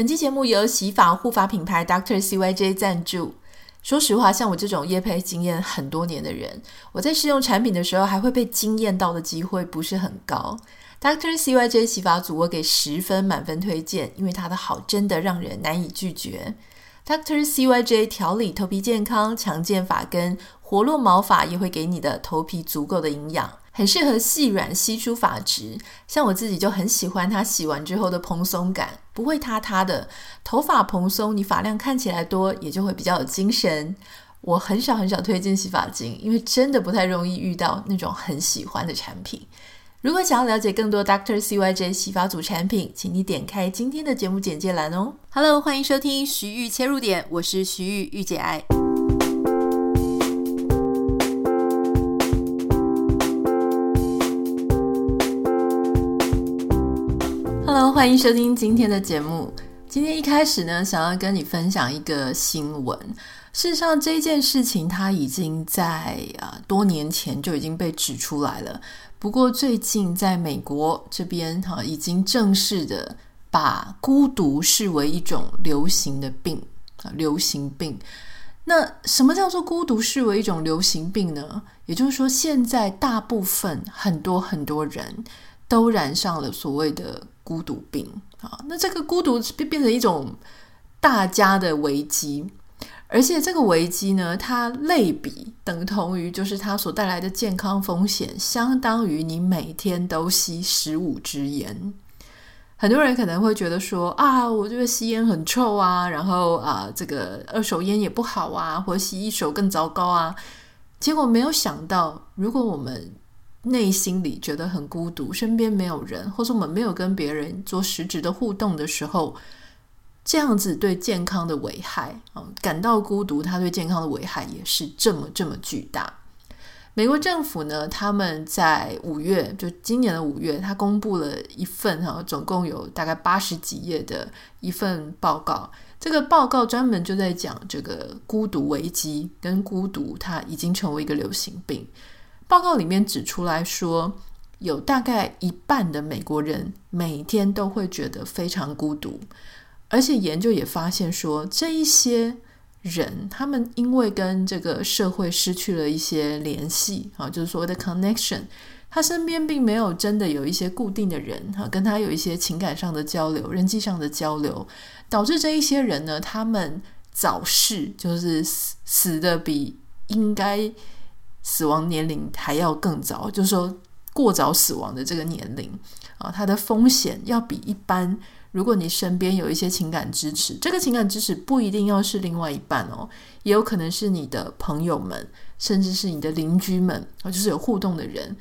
本期节目由洗发护发品牌 Doctor CYJ 赞助。说实话，像我这种业配经验很多年的人，我在试用产品的时候，还会被惊艳到的机会不是很高。Doctor CYJ 洗发组，我给十分满分推荐，因为它的好真的让人难以拒绝。Doctor CYJ 调理头皮健康，强健发根，活络毛发，也会给你的头皮足够的营养。很适合细软稀疏发质，像我自己就很喜欢它洗完之后的蓬松感，不会塌塌的。头发蓬松，你发量看起来多，也就会比较有精神。我很少很少推荐洗发精，因为真的不太容易遇到那种很喜欢的产品。如果想要了解更多 Dr. CYJ 洗发组产品，请你点开今天的节目简介栏哦。Hello，欢迎收听徐玉切入点，我是徐玉玉姐爱。欢迎收听今天的节目。今天一开始呢，想要跟你分享一个新闻。事实上，这件事情它已经在啊多年前就已经被指出来了。不过最近在美国这边哈，已经正式的把孤独视为一种流行的病啊，流行病。那什么叫做孤独视为一种流行病呢？也就是说，现在大部分很多很多人都染上了所谓的。孤独病啊，那这个孤独变变成一种大家的危机，而且这个危机呢，它类比等同于就是它所带来的健康风险，相当于你每天都吸十五支烟。很多人可能会觉得说啊，我这个吸烟很臭啊，然后啊，这个二手烟也不好啊，或吸一手更糟糕啊。结果没有想到，如果我们内心里觉得很孤独，身边没有人，或者我们没有跟别人做实质的互动的时候，这样子对健康的危害啊，感到孤独，它对健康的危害也是这么这么巨大。美国政府呢，他们在五月，就今年的五月，他公布了一份哈，总共有大概八十几页的一份报告。这个报告专门就在讲这个孤独危机，跟孤独它已经成为一个流行病。报告里面指出来说，有大概一半的美国人每天都会觉得非常孤独，而且研究也发现说，这一些人他们因为跟这个社会失去了一些联系啊，就是所谓的 connection，他身边并没有真的有一些固定的人哈，跟他有一些情感上的交流、人际上的交流，导致这一些人呢，他们早逝，就是死死的比应该。死亡年龄还要更早，就是说过早死亡的这个年龄啊，它的风险要比一般。如果你身边有一些情感支持，这个情感支持不一定要是另外一半哦，也有可能是你的朋友们，甚至是你的邻居们啊，就是有互动的人。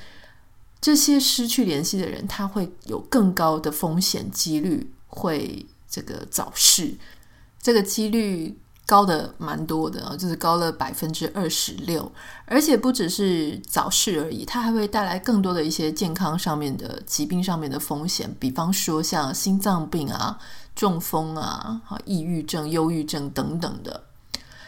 这些失去联系的人，他会有更高的风险几率会这个早逝，这个几率。高的蛮多的，就是高了百分之二十六，而且不只是早逝而已，它还会带来更多的一些健康上面的疾病上面的风险，比方说像心脏病啊、中风啊、抑郁症、忧郁症等等的。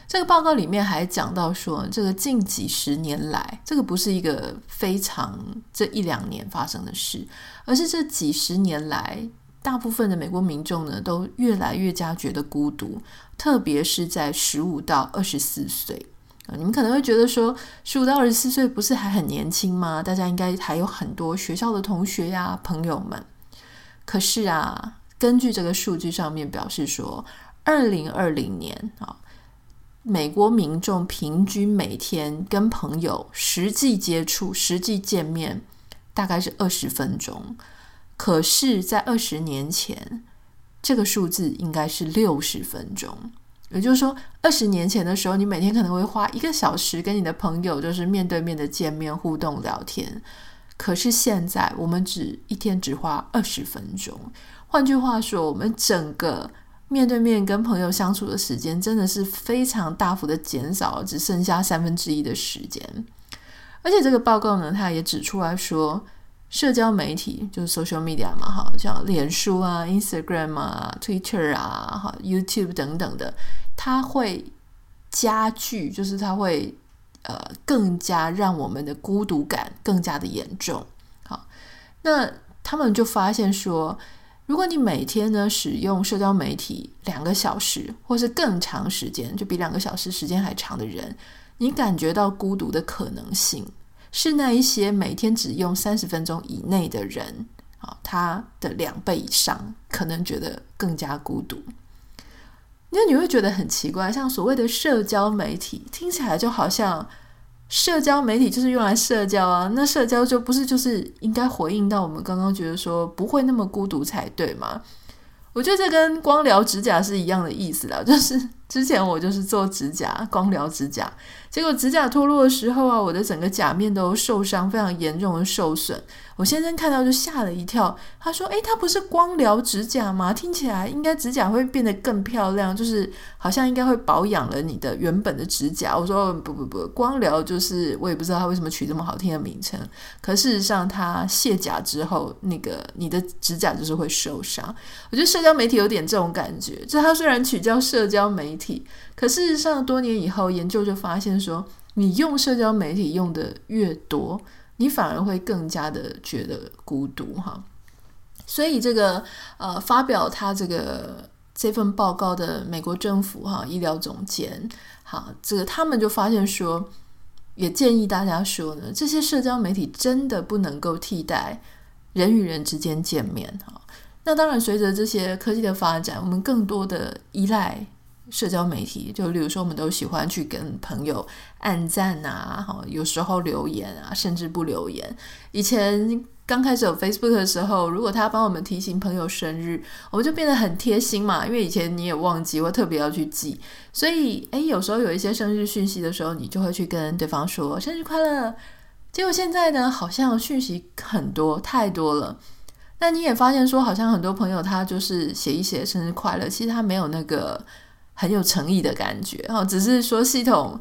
这个报告里面还讲到说，这个近几十年来，这个不是一个非常这一两年发生的事，而是这几十年来。大部分的美国民众呢，都越来越加觉得孤独，特别是在十五到二十四岁啊。你们可能会觉得说，十五到二十四岁不是还很年轻吗？大家应该还有很多学校的同学呀、朋友们。可是啊，根据这个数据上面表示说，二零二零年啊，美国民众平均每天跟朋友实际接触、实际见面，大概是二十分钟。可是，在二十年前，这个数字应该是六十分钟。也就是说，二十年前的时候，你每天可能会花一个小时跟你的朋友就是面对面的见面、互动、聊天。可是现在，我们只一天只花二十分钟。换句话说，我们整个面对面跟朋友相处的时间，真的是非常大幅的减少，只剩下三分之一的时间。而且，这个报告呢，它也指出来说。社交媒体就是 social media 嘛，哈，像脸书啊、Instagram 啊、Twitter 啊、哈、YouTube 等等的，它会加剧，就是它会呃更加让我们的孤独感更加的严重。好，那他们就发现说，如果你每天呢使用社交媒体两个小时，或是更长时间，就比两个小时时间还长的人，你感觉到孤独的可能性，是那一些每天只用三十分钟以内的人啊，他的两倍以上，可能觉得更加孤独。因为你会觉得很奇怪，像所谓的社交媒体，听起来就好像社交媒体就是用来社交啊，那社交就不是就是应该回应到我们刚刚觉得说不会那么孤独才对吗？我觉得这跟光疗指甲是一样的意思啦，就是。之前我就是做指甲，光疗指甲，结果指甲脱落的时候啊，我的整个甲面都受伤，非常严重的受损。我先生看到就吓了一跳，他说：“诶，他不是光疗指甲吗？听起来应该指甲会变得更漂亮，就是好像应该会保养了你的原本的指甲。”我说：“不不不，光疗就是我也不知道他为什么取这么好听的名称。可事实上，他卸甲之后，那个你的指甲就是会受伤。我觉得社交媒体有点这种感觉，就他虽然取叫社交媒体。可事实上，多年以后研究就发现说，你用社交媒体用的越多，你反而会更加的觉得孤独哈。所以这个呃，发表他这个这份报告的美国政府哈医疗总监，好，这个他们就发现说，也建议大家说呢，这些社交媒体真的不能够替代人与人之间见面哈。那当然，随着这些科技的发展，我们更多的依赖。社交媒体，就例如说，我们都喜欢去跟朋友按赞啊，哈，有时候留言啊，甚至不留言。以前刚开始有 Facebook 的时候，如果他帮我们提醒朋友生日，我们就变得很贴心嘛，因为以前你也忘记，我特别要去记，所以诶，有时候有一些生日讯息的时候，你就会去跟对方说生日快乐。结果现在呢，好像讯息很多，太多了。那你也发现说，好像很多朋友他就是写一写生日快乐，其实他没有那个。很有诚意的感觉，哈，只是说系统，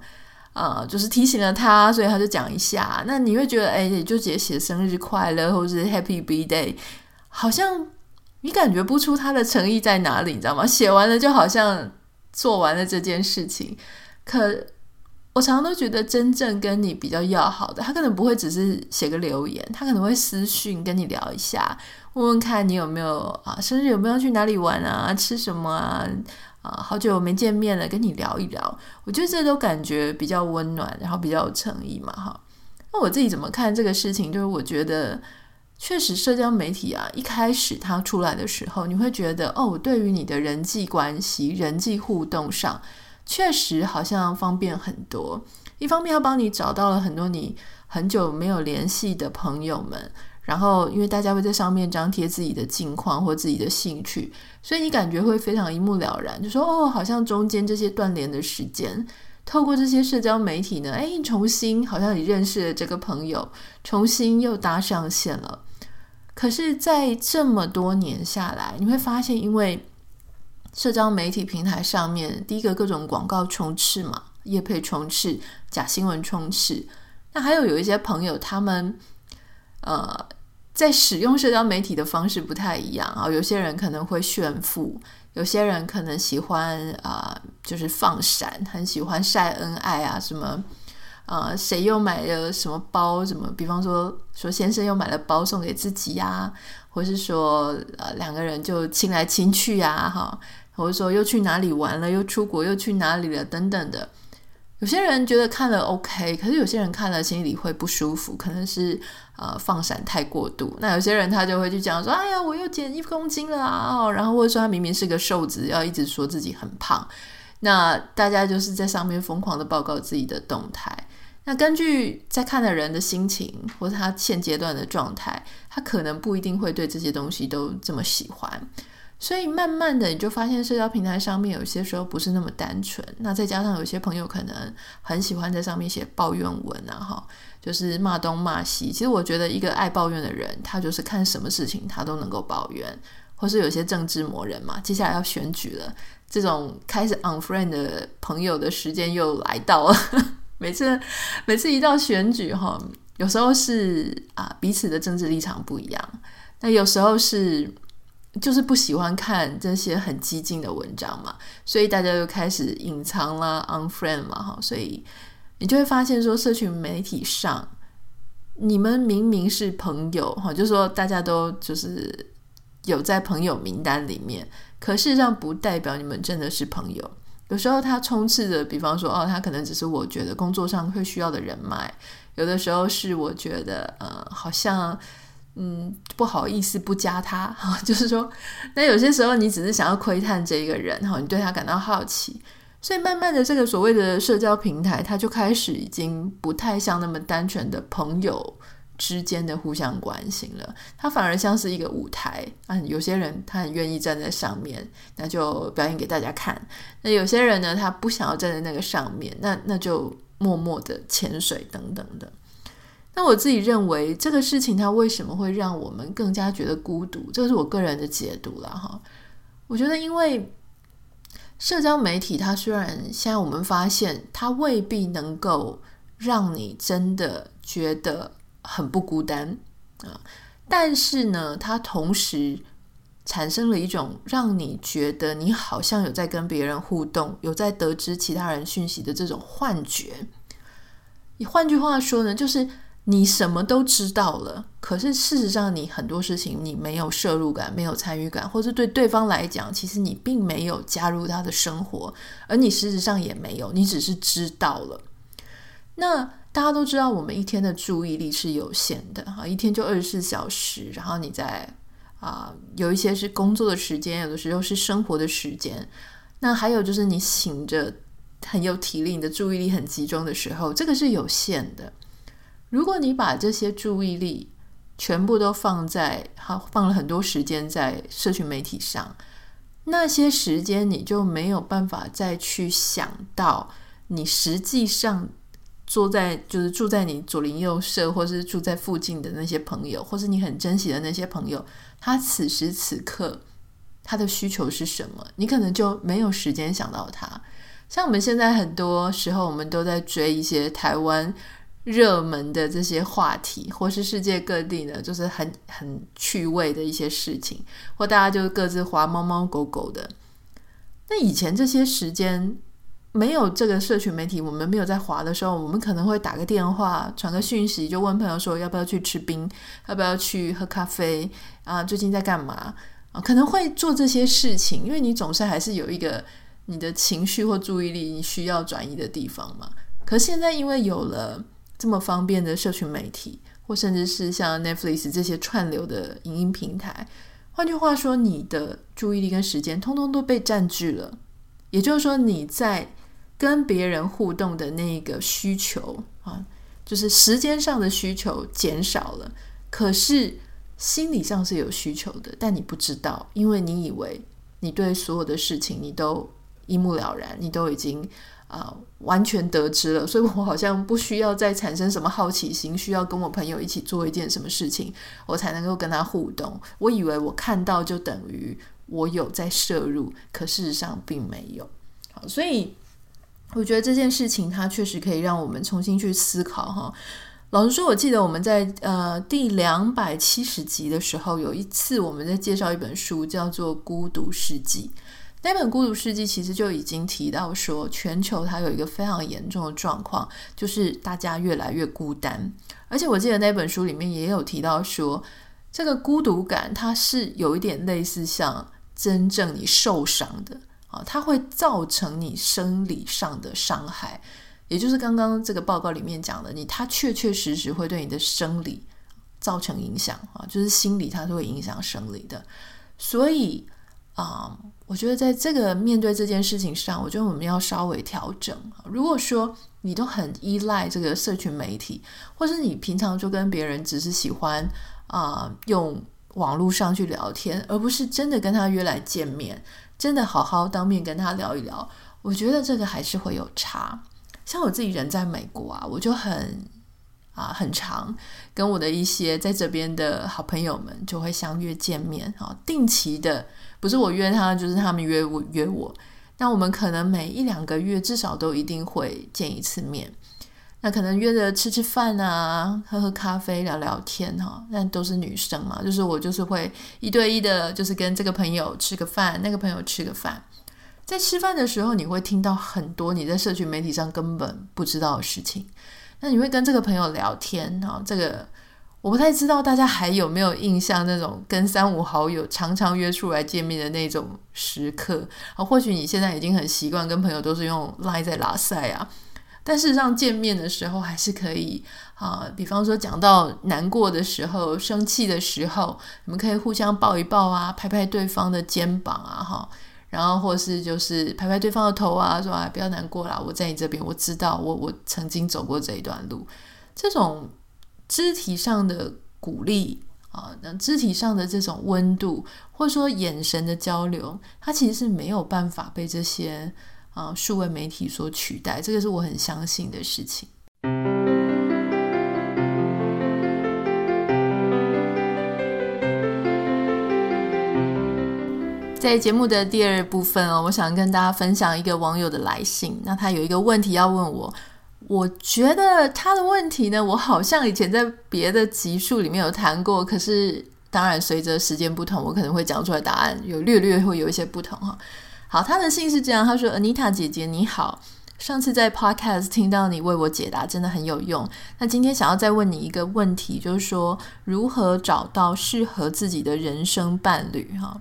啊，就是提醒了他，所以他就讲一下。那你会觉得，哎，你就直接写生日快乐，或是 Happy Birthday，好像你感觉不出他的诚意在哪里，你知道吗？写完了就好像做完了这件事情。可我常常都觉得，真正跟你比较要好的，他可能不会只是写个留言，他可能会私讯跟你聊一下，问问看你有没有啊，生日有没有去哪里玩啊，吃什么啊。啊，好久没见面了，跟你聊一聊，我觉得这都感觉比较温暖，然后比较有诚意嘛，哈。那我自己怎么看这个事情？就是我觉得，确实社交媒体啊，一开始它出来的时候，你会觉得哦，对于你的人际关系、人际互动上，确实好像方便很多。一方面，要帮你找到了很多你很久没有联系的朋友们。然后，因为大家会在上面张贴自己的近况或自己的兴趣，所以你感觉会非常一目了然，就说哦，好像中间这些断联的时间，透过这些社交媒体呢，哎，重新好像你认识了这个朋友，重新又搭上线了。可是，在这么多年下来，你会发现，因为社交媒体平台上面，第一个各种广告充斥嘛，业配充斥，假新闻充斥，那还有有一些朋友他们呃。在使用社交媒体的方式不太一样啊，有些人可能会炫富，有些人可能喜欢啊、就是放闪，很喜欢晒恩爱啊，什么啊、呃，谁又买了什么包，什么，比方说说先生又买了包送给自己呀、或是说呃两个人就亲来亲去呀、哈，或者说又去哪里玩了，又出国又去哪里了等等的。有些人觉得看了 OK，可是有些人看了心里会不舒服，可能是呃放闪太过度。那有些人他就会去讲说：“哎呀，我又减一公斤了啊！”然后或者说他明明是个瘦子，要一直说自己很胖。那大家就是在上面疯狂的报告自己的动态。那根据在看的人的心情或者他现阶段的状态，他可能不一定会对这些东西都这么喜欢。所以慢慢的，你就发现社交平台上面有些时候不是那么单纯。那再加上有些朋友可能很喜欢在上面写抱怨文啊，哈，就是骂东骂西。其实我觉得一个爱抱怨的人，他就是看什么事情他都能够抱怨。或是有些政治魔人嘛，接下来要选举了，这种开始 unfriend 的朋友的时间又来到了。每次每次一到选举哈，有时候是啊彼此的政治立场不一样，那有时候是。就是不喜欢看这些很激进的文章嘛，所以大家就开始隐藏啦，unfriend 嘛，哈，所以你就会发现说，社群媒体上，你们明明是朋友，哈，就说大家都就是有在朋友名单里面，可事实上不代表你们真的是朋友。有时候他充斥着，比方说，哦，他可能只是我觉得工作上会需要的人脉；有的时候是我觉得，呃，好像，嗯，不好意思不加他，哈，就是说，那有些时候你只是想要窥探这一个人，哈，你对他感到好奇，所以慢慢的，这个所谓的社交平台，它就开始已经不太像那么单纯的朋友。之间的互相关心了，它反而像是一个舞台啊。有些人他很愿意站在上面，那就表演给大家看。那有些人呢，他不想要站在那个上面，那那就默默的潜水等等的。那我自己认为这个事情，它为什么会让我们更加觉得孤独？这是我个人的解读了哈。我觉得，因为社交媒体，它虽然现在我们发现它未必能够让你真的觉得。很不孤单啊，但是呢，它同时产生了一种让你觉得你好像有在跟别人互动，有在得知其他人讯息的这种幻觉。你换句话说呢，就是你什么都知道了，可是事实上你很多事情你没有摄入感，没有参与感，或是对对方来讲，其实你并没有加入他的生活，而你事实上也没有，你只是知道了。那大家都知道，我们一天的注意力是有限的哈，一天就二十四小时。然后你在啊，有一些是工作的时间，有的时候是生活的时间。那还有就是你醒着很有体力，你的注意力很集中的时候，这个是有限的。如果你把这些注意力全部都放在好，放了很多时间在社群媒体上，那些时间你就没有办法再去想到你实际上。坐在就是住在你左邻右舍，或是住在附近的那些朋友，或是你很珍惜的那些朋友，他此时此刻他的需求是什么？你可能就没有时间想到他。像我们现在很多时候，我们都在追一些台湾热门的这些话题，或是世界各地呢，就是很很趣味的一些事情，或大家就各自滑猫猫狗狗的。那以前这些时间。没有这个社群媒体，我们没有在滑的时候，我们可能会打个电话，传个讯息，就问朋友说要不要去吃冰，要不要去喝咖啡啊？最近在干嘛啊？可能会做这些事情，因为你总是还是有一个你的情绪或注意力你需要转移的地方嘛。可现在因为有了这么方便的社群媒体，或甚至是像 Netflix 这些串流的影音平台，换句话说，你的注意力跟时间通通都被占据了。也就是说，你在跟别人互动的那个需求啊，就是时间上的需求减少了，可是心理上是有需求的，但你不知道，因为你以为你对所有的事情你都一目了然，你都已经啊、完全得知了，所以我好像不需要再产生什么好奇心，需要跟我朋友一起做一件什么事情，我才能够跟他互动。我以为我看到就等于我有在摄入，可事实上并没有。好，所以。我觉得这件事情它确实可以让我们重新去思考哈。老实说，我记得我们在呃第两百七十集的时候，有一次我们在介绍一本书，叫做《孤独世纪》。那本《孤独世纪》其实就已经提到说，全球它有一个非常严重的状况，就是大家越来越孤单。而且我记得那本书里面也有提到说，这个孤独感它是有一点类似像真正你受伤的。啊，它会造成你生理上的伤害，也就是刚刚这个报告里面讲的，你它确确实实会对你的生理造成影响啊，就是心理它是会影响生理的。所以啊，我觉得在这个面对这件事情上，我觉得我们要稍微调整。如果说你都很依赖这个社群媒体，或是你平常就跟别人只是喜欢啊用网络上去聊天，而不是真的跟他约来见面。真的好好当面跟他聊一聊，我觉得这个还是会有差。像我自己人在美国啊，我就很啊很长跟我的一些在这边的好朋友们就会相约见面啊，定期的，不是我约他，就是他们约我约我。那我们可能每一两个月至少都一定会见一次面。那可能约着吃吃饭啊，喝喝咖啡，聊聊天哈。那都是女生嘛，就是我就是会一对一的，就是跟这个朋友吃个饭，那个朋友吃个饭。在吃饭的时候，你会听到很多你在社群媒体上根本不知道的事情。那你会跟这个朋友聊天哈，这个我不太知道大家还有没有印象那种跟三五好友常常约出来见面的那种时刻啊？或许你现在已经很习惯跟朋友都是用 Line 在拉赛啊，但事实上见面的时候还是可以啊。比方说讲到难过的时候、生气的时候，你们可以互相抱一抱啊，拍拍对方的肩膀啊，哈，然后或是就是拍拍对方的头啊，说啊不要难过啦，我在你这边，我知道我我曾经走过这一段路，这种。肢体上的鼓励啊，那肢体上的这种温度，或者说眼神的交流，它其实是没有办法被这些啊数位媒体所取代。这个是我很相信的事情。在节目的第二部分哦，我想跟大家分享一个网友的来信。那他有一个问题要问我。我觉得他的问题呢，我好像以前在别的集数里面有谈过，可是当然随着时间不同，我可能会讲出来答案有略略会有一些不同哈。好，他的信是这样，他说：“Anita 姐姐你好，上次在 Podcast 听到你为我解答，真的很有用。那今天想要再问你一个问题，就是说如何找到适合自己的人生伴侣哈。”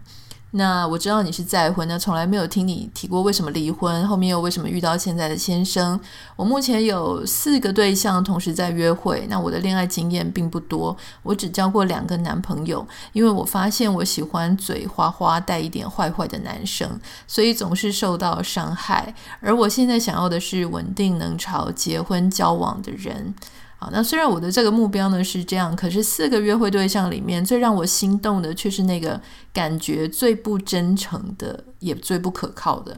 那我知道你是再婚，那从来没有听你提过为什么离婚，后面又为什么遇到现在的先生。我目前有四个对象同时在约会，那我的恋爱经验并不多，我只交过两个男朋友，因为我发现我喜欢嘴花花带一点坏坏的男生，所以总是受到伤害。而我现在想要的是稳定能朝结婚交往的人。好，那虽然我的这个目标呢是这样，可是四个约会对象里面最让我心动的却是那个感觉最不真诚的，也最不可靠的。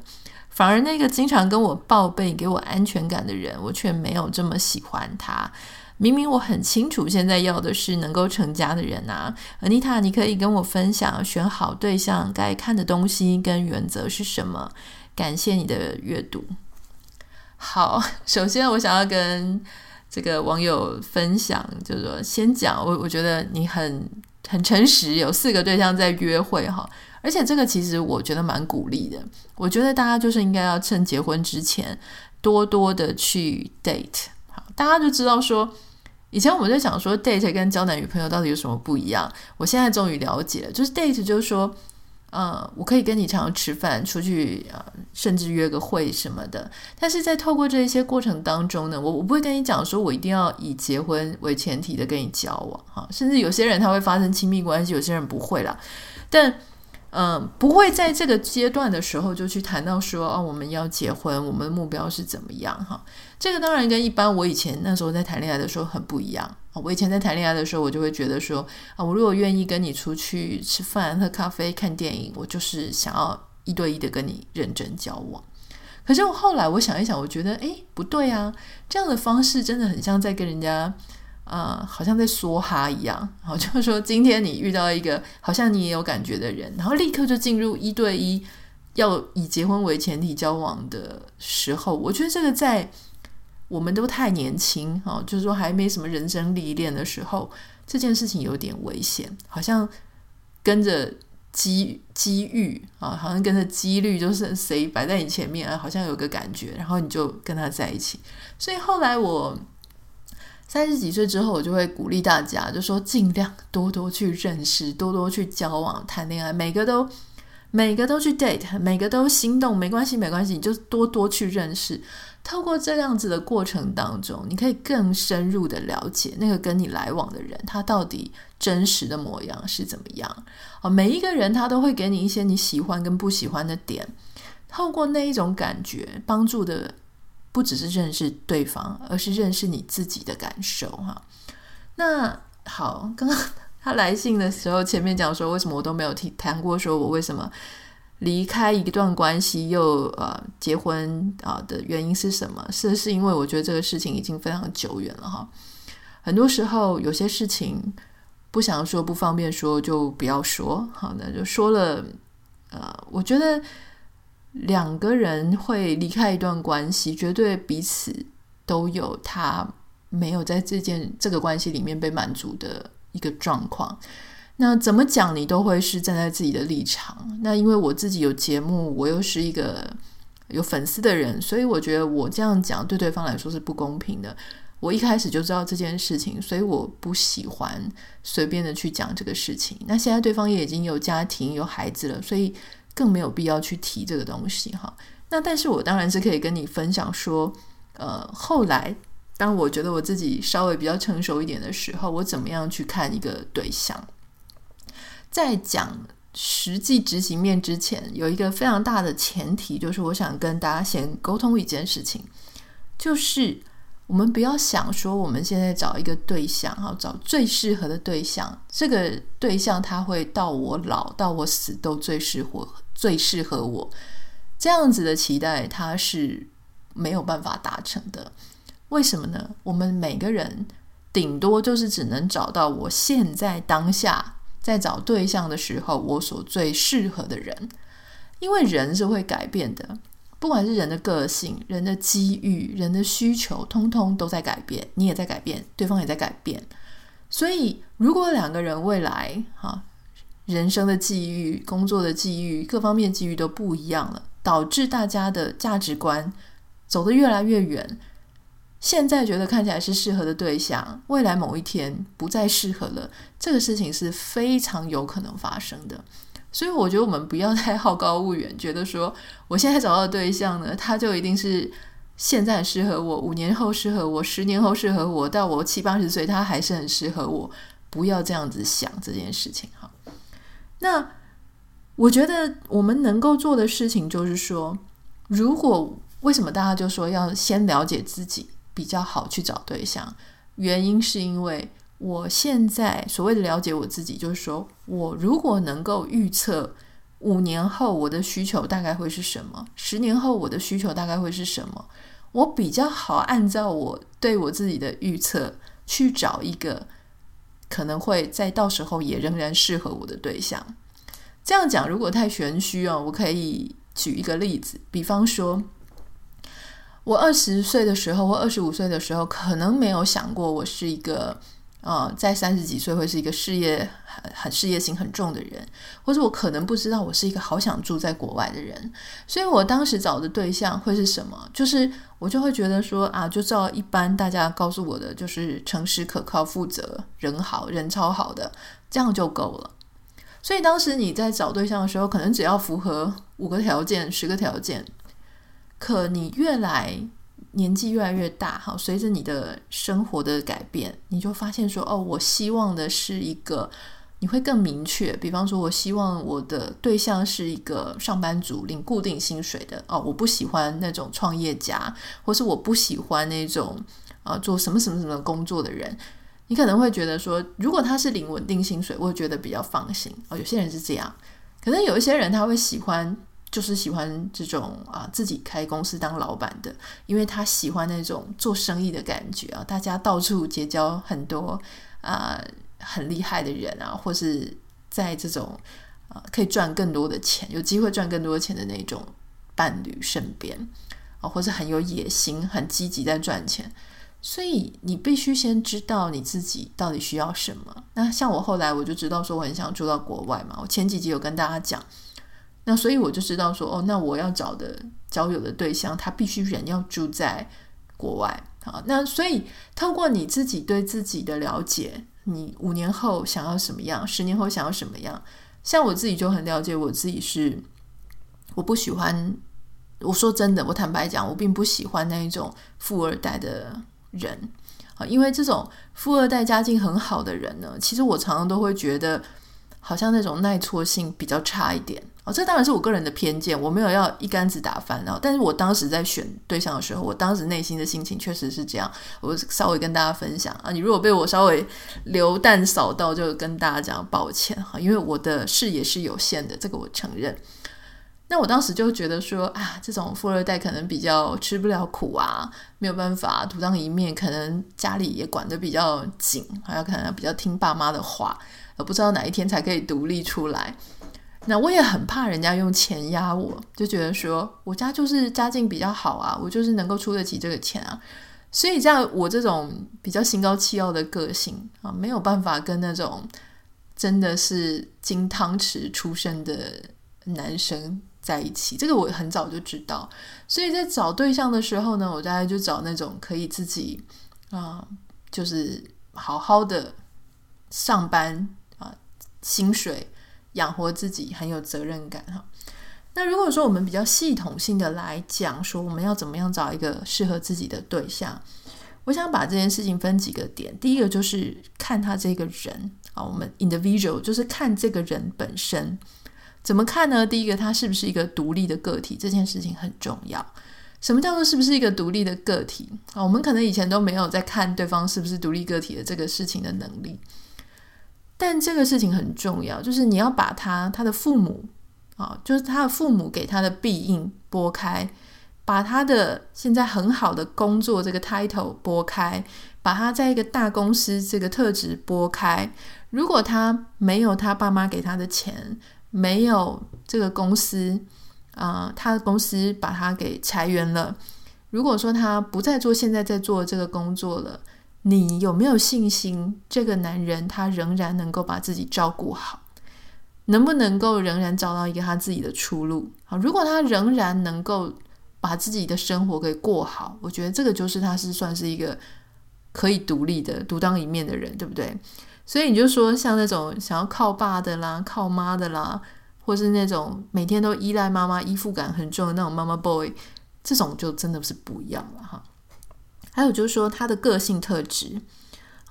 反而那个经常跟我报备、给我安全感的人，我却没有这么喜欢他。明明我很清楚现在要的是能够成家的人啊，Anita，你可以跟我分享选好对象该看的东西跟原则是什么？感谢你的阅读。好，首先我想要跟。这个网友分享就是说，先讲我，我觉得你很很诚实，有四个对象在约会哈，而且这个其实我觉得蛮鼓励的。我觉得大家就是应该要趁结婚之前多多的去 date，好，大家就知道说，以前我们在想说 date 跟交男女朋友到底有什么不一样，我现在终于了解了，就是 date 就是说。呃，我可以跟你常常吃饭、出去啊、甚至约个会什么的。但是在透过这一些过程当中呢，我我不会跟你讲说，我一定要以结婚为前提的跟你交往哈。甚至有些人他会发生亲密关系，有些人不会啦。但嗯、不会在这个阶段的时候就去谈到说，哦，我们要结婚，我们的目标是怎么样哈。这个当然跟一般我以前那时候在谈恋爱的时候很不一样啊。我以前在谈恋爱的时候，我就会觉得说啊，我如果愿意跟你出去吃饭、喝咖啡、看电影，我就是想要一对一的跟你认真交往。可是我后来我想一想，我觉得诶，不对啊，这样的方式真的很像在跟人家啊、好像在梭哈一样。好，就是说今天你遇到一个好像你也有感觉的人，然后立刻就进入一对一，要以结婚为前提交往的时候，我觉得这个在。我们都太年轻啊，就是说还没什么人生历练的时候，这件事情有点危险，好像跟着机机遇啊，好像跟着几率，就是谁摆在你前面啊，好像有个感觉，然后你就跟他在一起。所以后来我三十几岁之后，我就会鼓励大家，就说尽量多多去认识，多多去交往、谈恋爱，每个都每个都去 date，每个都心动，没关系，没关系，你就多多去认识。透过这样子的过程当中，你可以更深入的了解那个跟你来往的人，他到底真实的模样是怎么样。啊，每一个人他都会给你一些你喜欢跟不喜欢的点，透过那一种感觉，帮助的不只是认识对方，而是认识你自己的感受哈。那好，刚刚 他来信的时候，前面讲说为什么我都没有提谈过，说我为什么。离开一段关系又呃结婚啊的原因是什么？是是因为我觉得这个事情已经非常久远了哈。很多时候有些事情不想说、不方便说，就不要说。好，那就说了。呃，我觉得两个人会离开一段关系，绝对彼此都有他没有在这件这个关系里面被满足的一个状况。那怎么讲，你都会是站在自己的立场。那因为我自己有节目，我又是一个有粉丝的人，所以我觉得我这样讲对对方来说是不公平的。我一开始就知道这件事情，所以我不喜欢随便的去讲这个事情。那现在对方也已经有家庭有孩子了，所以更没有必要去提这个东西哈。那但是我当然是可以跟你分享说，呃，后来当我觉得我自己稍微比较成熟一点的时候，我怎么样去看一个对象。在讲实际执行面之前，有一个非常大的前提，就是我想跟大家先沟通一件事情，就是。我们不要想说我们现在找一个对象，哈，找最适合的对象，这个对象他会到我老到我死都最适合最适合我，这样子的期待他是没有办法达成的。为什么呢？我们每个人顶多就是只能找到我现在当下在找对象的时候我所最适合的人，因为人是会改变的。不管是人的个性、人的机遇、人的需求，通通都在改变，你也在改变，对方也在改变。所以，如果两个人未来哈人生的际遇、工作的际遇、各方面际遇都不一样了，导致大家的价值观走得越来越远，现在觉得看起来是适合的对象，未来某一天不再适合了，这个事情是非常有可能发生的。所以我觉得我们不要太好高骛远，觉得说我现在找到的对象呢，他就一定是现在适合我，五年后适合我，十年后适合我，到我七八十岁他还是很适合我。不要这样子想这件事情哈。那我觉得我们能够做的事情就是说，如果为什么大家就说要先了解自己比较好去找对象，原因是因为。我现在所谓的了解我自己，就是说我如果能够预测五年后我的需求大概会是什么，十年后我的需求大概会是什么，我比较好按照我对我自己的预测去找一个可能会在到时候也仍然适合我的对象。这样讲如果太玄虚哦，我可以举一个例子，比方说，我二十岁的时候或二十五岁的时候，可能没有想过我是一个。呃，在三十几岁会是一个事业很很事业心很重的人，或者我可能不知道我是一个好想住在国外的人，所以我当时找的对象会是什么？就是我就会觉得说啊，就照一般大家告诉我的，就是诚实可靠、负责、人好人超好的，这样就够了。所以当时你在找对象的时候，可能只要符合五个条件、十个条件，可你越来。年纪越来越大，哈，随着你的生活的改变，你就发现说，哦，我希望的是一个，你会更明确。比方说，我希望我的对象是一个上班族，领固定薪水的，哦，我不喜欢那种创业家，或是我不喜欢那种啊做什么什么什么工作的人。你可能会觉得说，如果他是领稳定薪水，我会觉得比较放心。哦，有些人是这样，可能有一些人他会喜欢。就是喜欢这种啊，自己开公司当老板的，因为他喜欢那种做生意的感觉啊，大家到处结交很多啊很厉害的人啊，或是在这种啊可以赚更多的钱，有机会赚更多的钱的那种伴侣身边啊，或是很有野心、很积极在赚钱，所以你必须先知道你自己到底需要什么。那像我后来我就知道说我很想住到国外嘛，我前几集有跟大家讲。那所以我就知道说，哦，那我要找的交友的对象，他必须人要住在国外。好，那所以透过你自己对自己的了解，你五年后想要什么样，十年后想要什么样？像我自己就很了解我自己是，我不喜欢。我说真的，我坦白讲，我并不喜欢那一种富二代的人。啊，因为这种富二代家境很好的人呢，其实我常常都会觉得。好像那种耐挫性比较差一点哦，这当然是我个人的偏见，我没有要一竿子打翻哦。但是我当时在选对象的时候，我当时内心的心情确实是这样。我稍微跟大家分享啊，你如果被我稍微流弹扫到，就跟大家讲抱歉哈，因为我的视野是有限的，这个我承认。那我当时就觉得说啊，这种富二代可能比较吃不了苦啊，没有办法独当一面，可能家里也管得比较紧，还有可能比较听爸妈的话。呃不知道哪一天才可以独立出来，那我也很怕人家用钱压我，就觉得说我家就是家境比较好啊，我就是能够出得起这个钱啊，所以这样我这种比较心高气傲的个性啊，没有办法跟那种真的是金汤匙出身的男生在一起，这个我很早就知道，所以在找对象的时候呢，我大概就找那种可以自己啊，就是好好的上班啊，薪水养活自己，很有责任感哈。那如果说我们比较系统性的来讲，说我们要怎么样找一个适合自己的对象，我想把这件事情分几个点。第一个就是看他这个人啊，我们 individual 就是看这个人本身怎么看呢？第一个，他是不是一个独立的个体？这件事情很重要。什么叫做是不是一个独立的个体啊？我们可能以前都没有在看对方是不是独立个体的这个事情的能力，但这个事情很重要，就是你要把他他的父母。啊，就是他的父母给他的庇荫拨开，把他的现在很好的工作这个 title 拨开，把他在一个大公司这个特质拨开。如果他没有他爸妈给他的钱，没有这个公司啊、他的公司把他给裁员了。如果说他不再做现在在做这个工作了，你有没有信心？这个男人他仍然能够把自己照顾好？能不能够仍然找到一个他自己的出路？好，如果他仍然能够把自己的生活给过好，我觉得这个就是他是算是一个可以独立的、独当一面的人，对不对？所以你就说，像那种想要靠爸的啦、靠妈的啦，或是那种每天都依赖妈妈、依附感很重的那种妈妈 boy，这种就真的是不一样了哈。还有就是说，他的个性特质。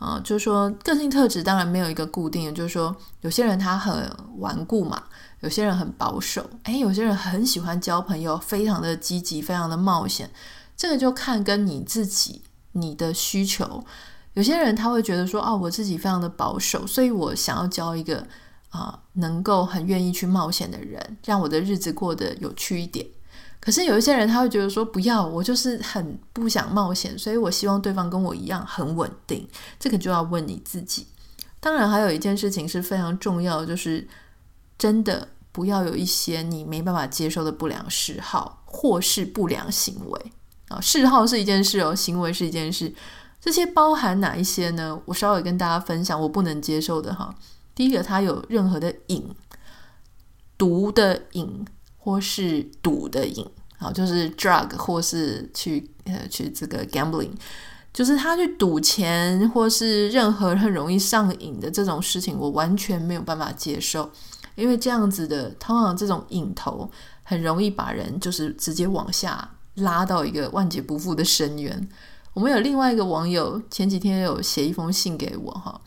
啊，就是说个性特质当然没有一个固定的，就是说有些人他很顽固嘛，有些人很保守，诶，有些人很喜欢交朋友，非常的积极，非常的冒险，这个就看跟你自己你的需求。有些人他会觉得说，哦，我自己非常的保守，所以我想要交一个啊，能够很愿意去冒险的人，让我的日子过得有趣一点。可是有一些人他会觉得说，不要，我就是很不想冒险，所以我希望对方跟我一样很稳定。这个就要问你自己。当然还有一件事情是非常重要，就是真的不要有一些你没办法接受的不良嗜好或是不良行为啊。嗜好是一件事哦，行为是一件事。这些包含哪一些呢？我稍微跟大家分享我不能接受的哈。第一个，他有任何的瘾，毒的瘾。或是赌的瘾，啊，就是 drug，或是去呃去这个 gambling，就是他去赌钱，或是任何很容易上瘾的这种事情，我完全没有办法接受，因为这样子的，通常这种瘾头很容易把人就是直接往下拉到一个万劫不复的深渊。我们有另外一个网友前几天有写一封信给我哈。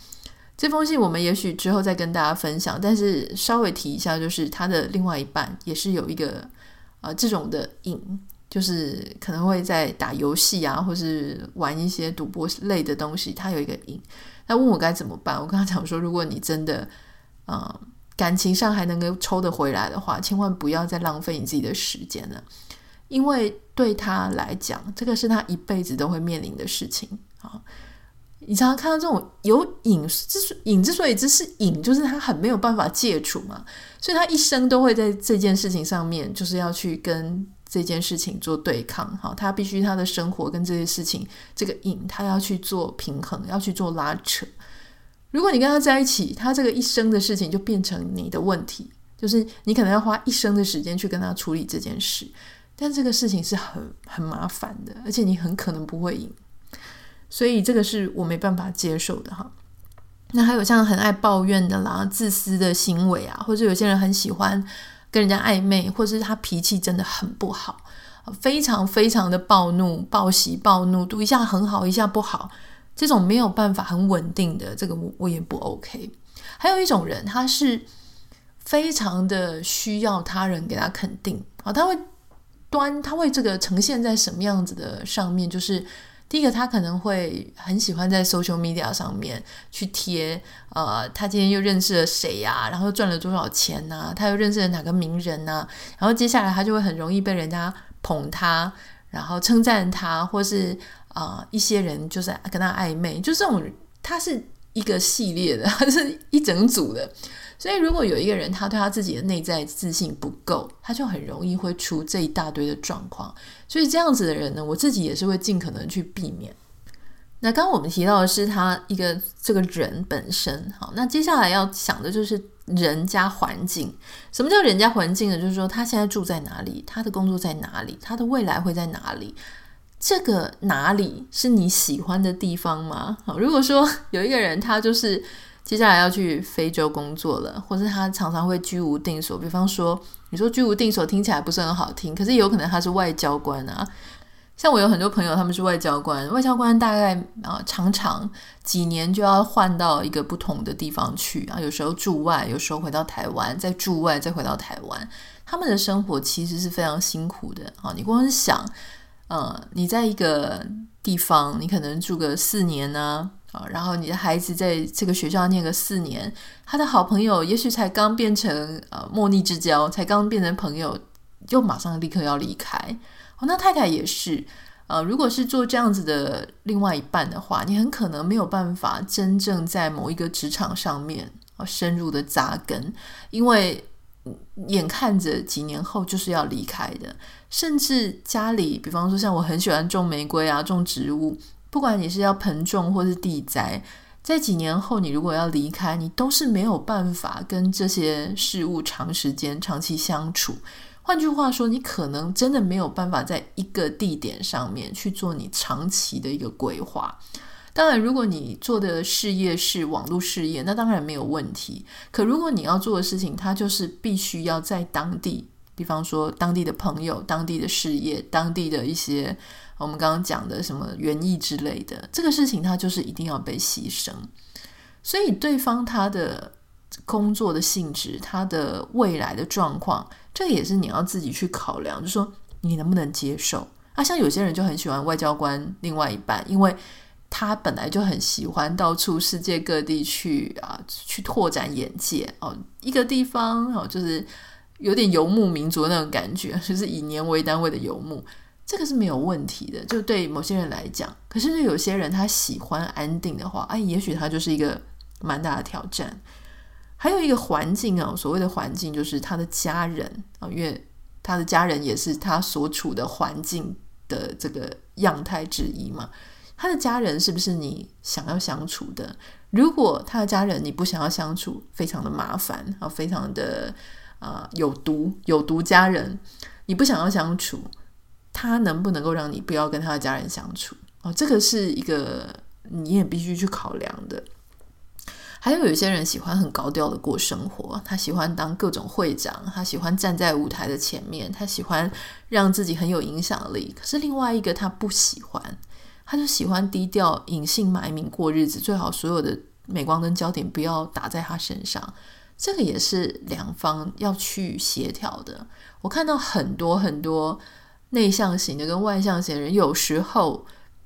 这封信我们也许之后再跟大家分享，但是稍微提一下，就是他的另外一半也是有一个呃这种的瘾，就是可能会在打游戏啊，或是玩一些赌博类的东西，他有一个瘾。他问我该怎么办，我跟他讲说，如果你真的呃感情上还能够抽得回来的话，千万不要再浪费你自己的时间了，因为对他来讲，这个是他一辈子都会面临的事情啊。你常常看到这种有瘾之瘾之所以只是瘾，就是他很没有办法戒除嘛，所以他一生都会在这件事情上面，就是要去跟这件事情做对抗。哈，他必须他的生活跟这些事情，这个瘾他要去做平衡，要去做拉扯。如果你跟他在一起，他这个一生的事情就变成你的问题，就是你可能要花一生的时间去跟他处理这件事，但这个事情是很很麻烦的，而且你很可能不会赢。所以这个是我没办法接受的哈。那还有像很爱抱怨的啦、自私的行为啊，或者有些人很喜欢跟人家暧昧，或者是他脾气真的很不好，非常非常的暴怒、暴喜暴怒，都一下很好，一下不好，这种没有办法很稳定的，这个我我也不 OK。还有一种人，他是非常的需要他人给他肯定啊，他会端，他会这个呈现在什么样子的上面，就是。第一个，他可能会很喜欢在 social media 上面去贴，呃，他今天又认识了谁呀、然后赚了多少钱呐、他又认识了哪个名人呐、然后接下来他就会很容易被人家捧他，然后称赞他，或是啊、呃，一些人就是跟他暧昧，就这种，他是一个系列的，他是一整组的。所以，如果有一个人他对他自己的内在自信不够，他就很容易会出这一大堆的状况。所以，这样子的人呢，我自己也是会尽可能去避免。那刚刚我们提到的是他一个这个人本身，好，那接下来要想的就是人加环境。什么叫人加环境呢？就是说他现在住在哪里，他的工作在哪里，他的未来会在哪里。这个哪里是你喜欢的地方吗？好，如果说有一个人他就是接下来要去非洲工作了，或者他常常会居无定所，比方说你说居无定所听起来不是很好听，可是有可能他是外交官啊。像我有很多朋友，他们是外交官，外交官大概啊、常常几年就要换到一个不同的地方去啊，有时候驻外，有时候回到台湾，再驻外，再回到台湾，他们的生活其实是非常辛苦的啊。你光想，呃，你在一个地方，你可能住个四年呢，啊然后你的孩子在这个学校念个四年，他的好朋友也许才刚变成呃莫逆之交，才刚变成朋友，又马上立刻要离开。哦那太太也是，呃，如果是做这样子的另外一半的话，你很可能没有办法真正在某一个职场上面啊深入的扎根，因为眼看着几年后就是要离开的。甚至家里，比方说像我很喜欢种玫瑰啊，种植物，不管你是要盆种或是地栽，在几年后你如果要离开，你都是没有办法跟这些事物长时间、长期相处。换句话说，你可能真的没有办法在一个地点上面去做你长期的一个规划。当然，如果你做的事业是网络事业，那当然没有问题。可如果你要做的事情，它就是必须要在当地，比方说当地的朋友、当地的事业、当地的一些我们刚刚讲的什么园艺之类的，这个事情它就是一定要被牺牲。所以对方他的工作的性质，他的未来的状况。这也是你要自己去考量，就是说你能不能接受啊？像有些人就很喜欢外交官另外一半，因为他本来就很喜欢到处世界各地去啊，去拓展眼界哦。一个地方哦，就是有点游牧民族那种感觉，就 是以年为单位的游牧，这个是没有问题的。就对某些人来讲，可是有些人他喜欢安定的话，哎，也许他就是一个蛮大的挑战。还有一个环境啊，所谓的环境就是他的家人啊，因为他的家人也是他所处的环境的这个样态之一嘛。他的家人是不是你想要相处的？如果他的家人你不想要相处，非常的麻烦啊，非常的啊有毒，有毒家人你不想要相处，他能不能够让你不要跟他的家人相处？哦，这个是一个你也必须去考量的。还有有些人喜欢很高调的过生活，他喜欢当各种会长，他喜欢站在舞台的前面，他喜欢让自己很有影响力。可是另外一个他不喜欢，他就喜欢低调、隐姓埋名过日子，最好所有的镁光灯焦点不要打在他身上。这个也是两方要去协调的。我看到很多很多内向型的跟外向型的人，有时候。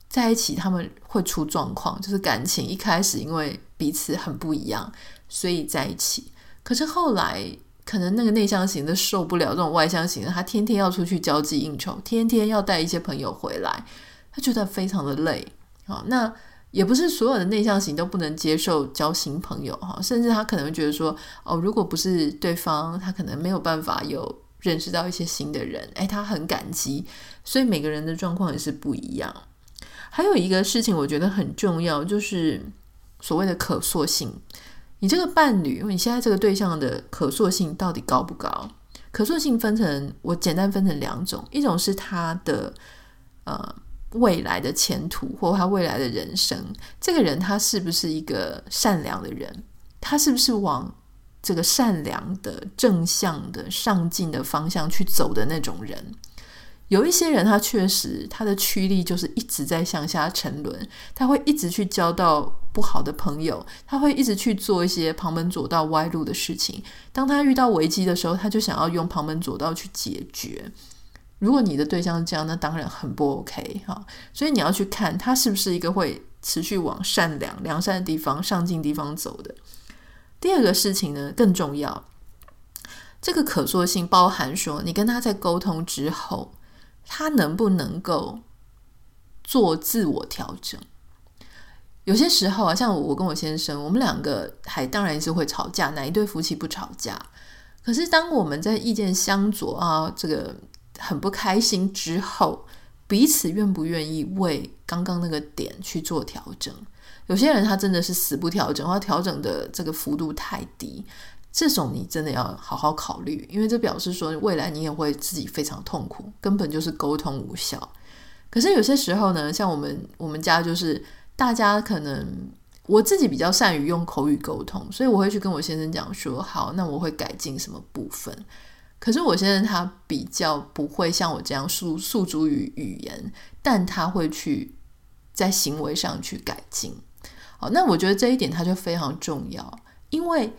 在一起他们会出状况，就是感情一开始因为彼此很不一样，所以在一起。可是后来可能那个内向型的受不了这种外向型的，他天天要出去交际应酬，天天要带一些朋友回来，他觉得非常的累。好，那也不是所有的内向型都不能接受交新朋友哈，甚至他可能会觉得说，哦，如果不是对方，他可能没有办法有认识到一些新的人，诶，他很感激。所以每个人的状况也是不一样。还有一个事情，我觉得很重要，就是所谓的可塑性。你这个伴侣，你现在这个对象的可塑性到底高不高？可塑性分成，我简单分成两种，一种是他的呃未来的前途，或他未来的人生。这个人他是不是一个善良的人？他是不是往这个善良的、正向的、上进的方向去走的那种人？有一些人，他确实他的驱力就是一直在向下沉沦，他会一直去交到不好的朋友，他会一直去做一些旁门左道、歪路的事情。当他遇到危机的时候，他就想要用旁门左道去解决。如果你的对象是这样，那当然很不 OK 哈。所以你要去看他是不是一个会持续往善良、良善的地方、上进地方走的。第二个事情呢，更重要，这个可塑性包含说，你跟他在沟通之后。他能不能够做自我调整？有些时候啊，像我跟我先生，我们两个还当然是会吵架，哪一对夫妻不吵架？可是当我们在意见相左啊，这个很不开心之后，彼此愿不愿意为刚刚那个点去做调整？有些人他真的是死不调整，或调整的这个幅度太低。这种你真的要好好考虑，因为这表示说未来你也会自己非常痛苦，根本就是沟通无效。可是有些时候呢，像我们我们家就是大家可能我自己比较善于用口语沟通，所以我会去跟我先生讲说，好，那我会改进什么部分。可是我先生他比较不会像我这样诉诉诸于语言，但他会去在行为上去改进。好，那我觉得这一点他就非常重要，因为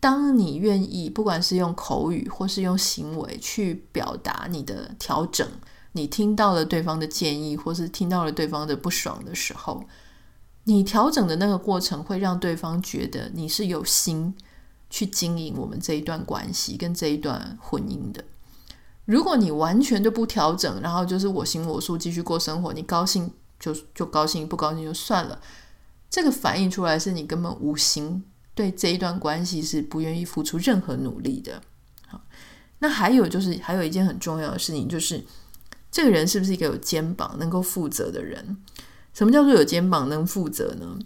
当你愿意不管是用口语或是用行为去表达你的调整，你听到了对方的建议，或是听到了对方的不爽的时候，你调整的那个过程会让对方觉得你是有心。去经营我们这一段关系跟这一段婚姻的。如果你完全都不调整，然后就是我行我素继续过生活，你高兴就就高兴，不高兴就算了。这个反映出来是你根本无心对这一段关系是不愿意付出任何努力的。好，那还有就是还有一件很重要的事情，就是这个人是不是一个有肩膀能够负责的人？什么叫做有肩膀能负责呢？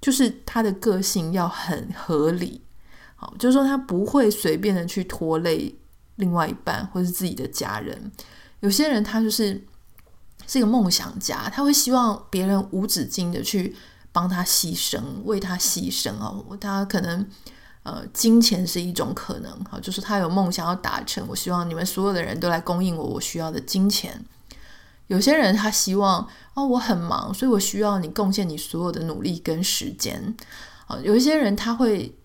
就是他的个性要很合理。就是说，他不会随便的去拖累另外一半或是自己的家人。有些人他就是是一个梦想家，他会希望别人无止境的去帮他牺牲，为他牺牲哦。他可能呃，金钱是一种可能，好，就是他有梦想要达成。我希望你们所有的人都来供应我我需要的金钱。有些人他希望哦，我很忙，所以我需要你贡献你所有的努力跟时间。啊，有一些人他会。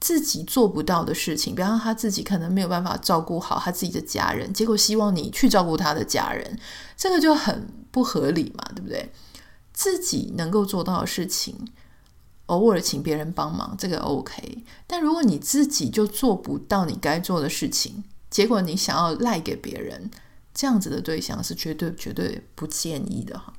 自己做不到的事情，比方他自己可能没有办法照顾好他自己的家人，结果希望你去照顾他的家人，这个就很不合理嘛，对不对？自己能够做到的事情，偶尔请别人帮忙，这个 OK。但如果你自己就做不到你该做的事情，结果你想要赖给别人，这样子的对象是绝对绝对不建议的哈。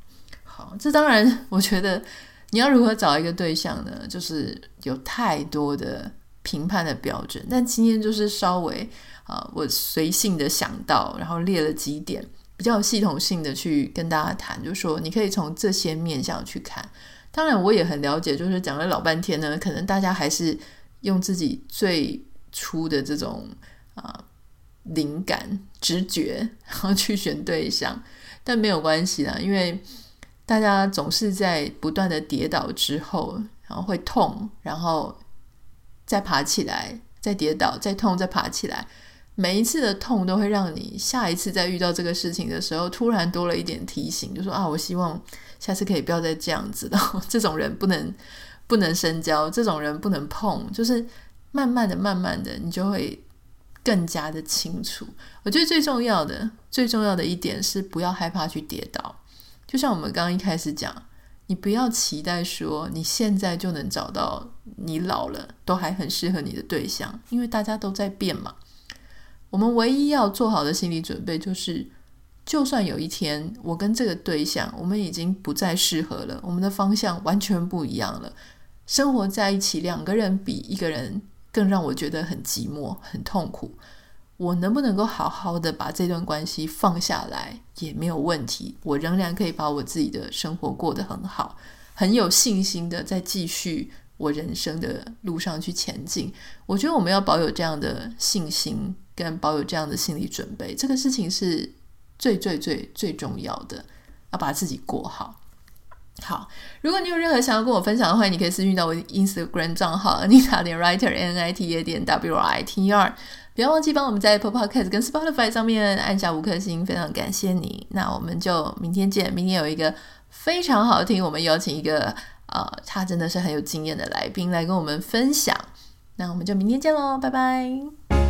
好，这当然，我觉得你要如何找一个对象呢？就是有太多的。评判的标准，但今天就是稍微啊、我随性的想到，然后列了几点，比较系统性的去跟大家谈，就是说你可以从这些面向去看。当然，我也很了解，就是讲了老半天呢，可能大家还是用自己最初的这种啊、灵感、直觉，然后去选对象，但没有关系啦，因为大家总是在不断的跌倒之后，然后会痛，然后。再爬起来，再跌倒，再痛，再爬起来。每一次的痛都会让你下一次再遇到这个事情的时候，突然多了一点提醒，就说啊，我希望下次可以不要再这样子了。这种人不能不能深交，这种人不能碰。就是慢慢的、慢慢的，你就会更加的清楚。我觉得最重要的、最重要的一点是不要害怕去跌倒。就像我们刚刚一开始讲。你不要期待说你现在就能找到你老了都还很适合你的对象，因为大家都在变嘛。我们唯一要做好的心理准备就是，就算有一天我跟这个对象我们已经不再适合了，我们的方向完全不一样了，生活在一起两个人比一个人更让我觉得很寂寞、很痛苦。我能不能够好好的把这段关系放下来也没有问题，我仍然可以把我自己的生活过得很好，很有信心的再继续我人生的路上去前进。我觉得我们要保有这样的信心，跟保有这样的心理准备，这个事情是最最最最重要的，要把自己过好。好，如果你有任何想要跟我分享的话，你可以私讯到我 Instagram 账号 Anita 点 Writer N I T A 点 W I T R。不要忘记帮我们在 Apple Podcast 跟 Spotify 上面按下五颗星，非常感谢你。那我们就明天见，明天有一个非常好听，我们邀请一个呃，他真的是很有经验的来宾来跟我们分享。那我们就明天见喽，拜拜。